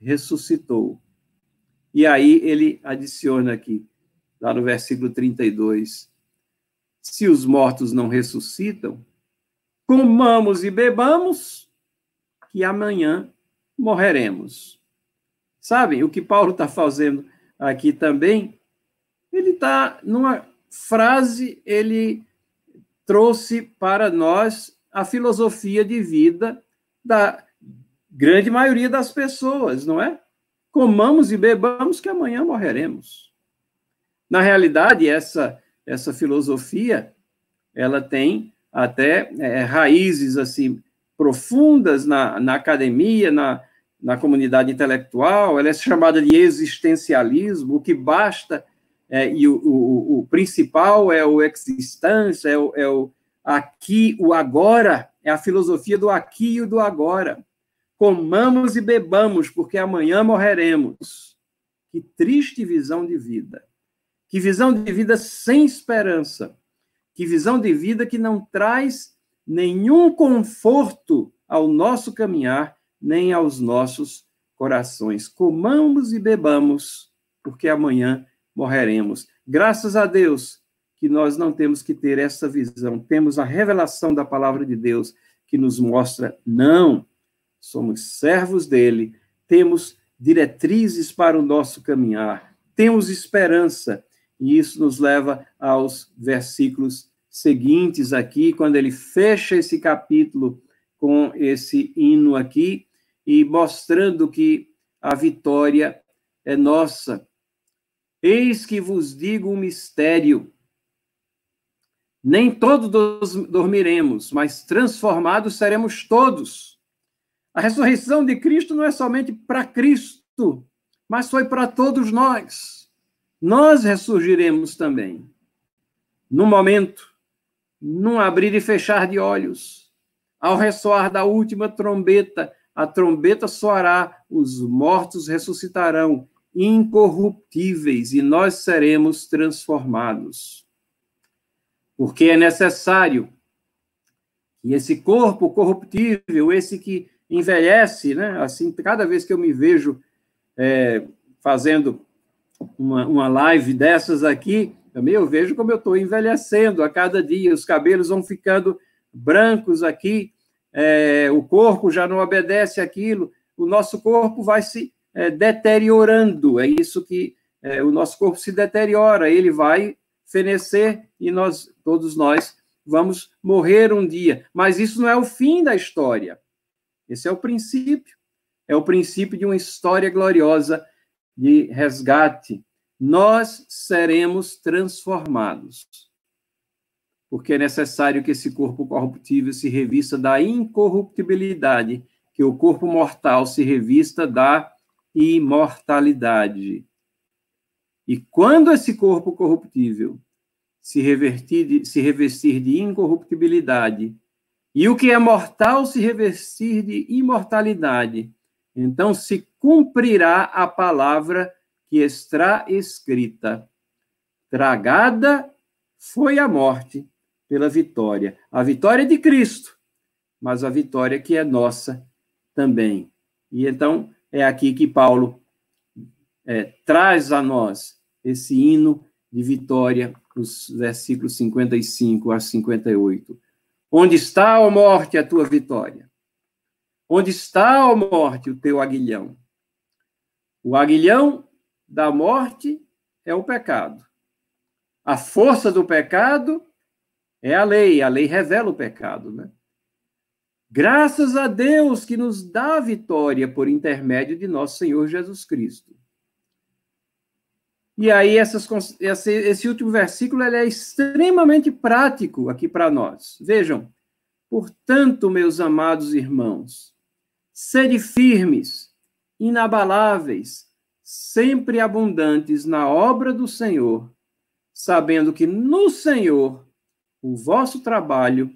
ressuscitou. E aí ele adiciona aqui, lá no versículo 32, se os mortos não ressuscitam, comamos e bebamos, que amanhã morreremos. Sabem o que Paulo está fazendo aqui também? Ele está numa frase, ele trouxe para nós a filosofia de vida da grande maioria das pessoas, não é? Comamos e bebamos que amanhã morreremos. Na realidade, essa essa filosofia, ela tem até é, raízes assim profundas na, na academia, na, na comunidade intelectual, ela é chamada de existencialismo, o que basta é, e o, o, o, principal é o existência, é o, é o aqui, o agora, é a filosofia do aqui e do agora. Comamos e bebamos, porque amanhã morreremos. Que triste visão de vida. Que visão de vida sem esperança. Que visão de vida que não traz nenhum conforto ao nosso caminhar, nem aos nossos corações. Comamos e bebamos, porque amanhã morreremos. Graças a Deus que nós não temos que ter essa visão. Temos a revelação da palavra de Deus que nos mostra não, somos servos dele, temos diretrizes para o nosso caminhar, temos esperança e isso nos leva aos versículos seguintes aqui, quando ele fecha esse capítulo com esse hino aqui e mostrando que a vitória é nossa. Eis que vos digo um mistério. Nem todos dormiremos, mas transformados seremos todos. A ressurreição de Cristo não é somente para Cristo, mas foi para todos nós nós ressurgiremos também. No momento, num abrir e fechar de olhos, ao ressoar da última trombeta, a trombeta soará, os mortos ressuscitarão, incorruptíveis, e nós seremos transformados. Porque é necessário que esse corpo corruptível, esse que envelhece, né? Assim, cada vez que eu me vejo é, fazendo uma, uma live dessas aqui, também eu vejo como eu estou envelhecendo a cada dia, os cabelos vão ficando brancos aqui, é, o corpo já não obedece aquilo, o nosso corpo vai se é, deteriorando, é isso que é, o nosso corpo se deteriora, ele vai fenecer e nós, todos nós, vamos morrer um dia. Mas isso não é o fim da história. Esse é o princípio. É o princípio de uma história gloriosa de resgate, nós seremos transformados. Porque é necessário que esse corpo corruptível se revista da incorruptibilidade, que o corpo mortal se revista da imortalidade. E quando esse corpo corruptível se, revertir, se revestir de incorruptibilidade, e o que é mortal se revestir de imortalidade, então se cumprirá a palavra que está escrita: Tragada foi a morte, pela vitória. A vitória de Cristo, mas a vitória que é nossa também. E então é aqui que Paulo é, traz a nós esse hino de vitória, nos versículos 55 a 58. Onde está, ó morte, a tua vitória? Onde está, ó morte, o teu aguilhão? O aguilhão da morte é o pecado. A força do pecado é a lei. A lei revela o pecado, né? Graças a Deus que nos dá a vitória por intermédio de nosso Senhor Jesus Cristo. E aí, essas, esse, esse último versículo ele é extremamente prático aqui para nós. Vejam, portanto, meus amados irmãos, sede firmes, inabaláveis, sempre abundantes na obra do Senhor, sabendo que no Senhor o vosso trabalho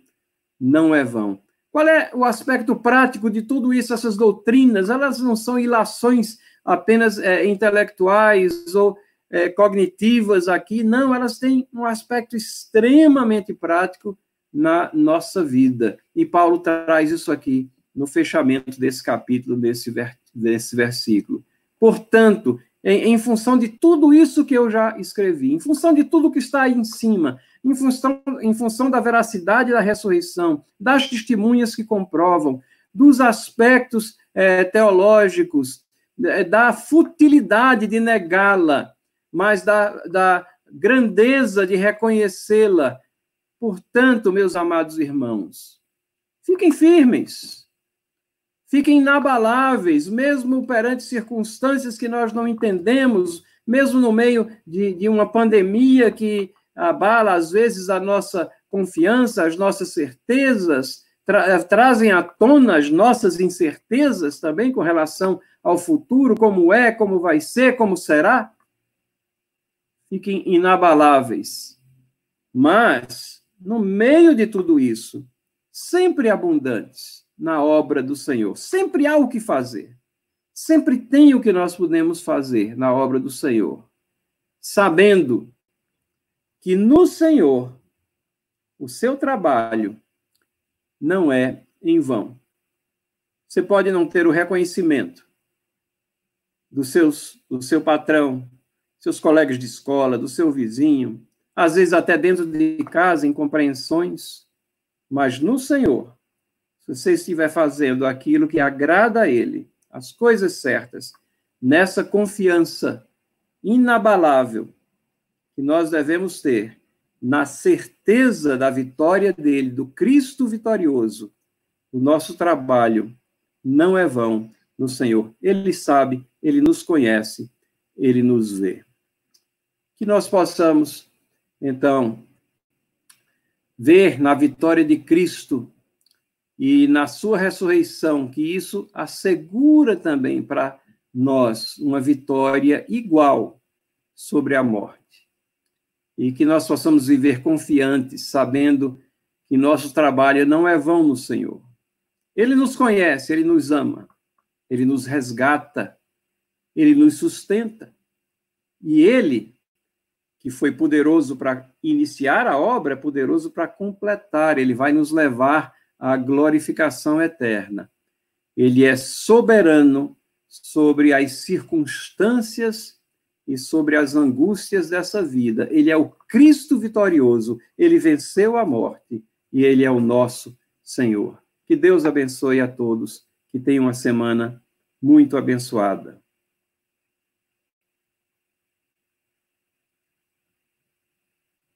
não é vão. Qual é o aspecto prático de tudo isso, essas doutrinas? Elas não são ilações apenas é, intelectuais ou é, cognitivas aqui, não, elas têm um aspecto extremamente prático na nossa vida. E Paulo traz isso aqui no fechamento desse capítulo, desse, ver, desse versículo. Portanto, em, em, função de tudo isso que eu já escrevi, em função de tudo que está aí em cima, em função, em função da veracidade da ressurreição, das testemunhas que comprovam, dos aspectos é, teológicos, é, da futilidade de negá-la, mas da, da grandeza de reconhecê-la. Portanto, meus amados irmãos, fiquem firmes, fiquem inabaláveis, mesmo perante circunstâncias que nós não entendemos, mesmo no meio de, de uma pandemia que abala, às vezes, a nossa confiança, as nossas certezas, tra trazem à tona as nossas incertezas também com relação ao futuro, como é, como vai ser, como será fiquem inabaláveis. Mas, no meio de tudo isso, sempre abundantes na obra do Senhor. Sempre há o que fazer. Sempre tem o que nós podemos fazer na obra do Senhor. Sabendo que no Senhor o seu trabalho não é em vão. Você pode não ter o reconhecimento do, seus, do seu patrão, seus colegas de escola, do seu vizinho, às vezes até dentro de casa, incompreensões, mas no Senhor, se você estiver fazendo aquilo que agrada a Ele, as coisas certas, nessa confiança inabalável que nós devemos ter na certeza da vitória dele, do Cristo vitorioso, o nosso trabalho não é vão no Senhor. Ele sabe, ele nos conhece, ele nos vê que nós possamos, então, ver na vitória de Cristo e na sua ressurreição, que isso assegura também para nós uma vitória igual sobre a morte. E que nós possamos viver confiantes, sabendo que nosso trabalho não é vão no Senhor. Ele nos conhece, ele nos ama, ele nos resgata, ele nos sustenta. E ele que foi poderoso para iniciar a obra, é poderoso para completar, ele vai nos levar à glorificação eterna. Ele é soberano sobre as circunstâncias e sobre as angústias dessa vida. Ele é o Cristo vitorioso, ele venceu a morte e ele é o nosso Senhor. Que Deus abençoe a todos, que tenham uma semana muito abençoada.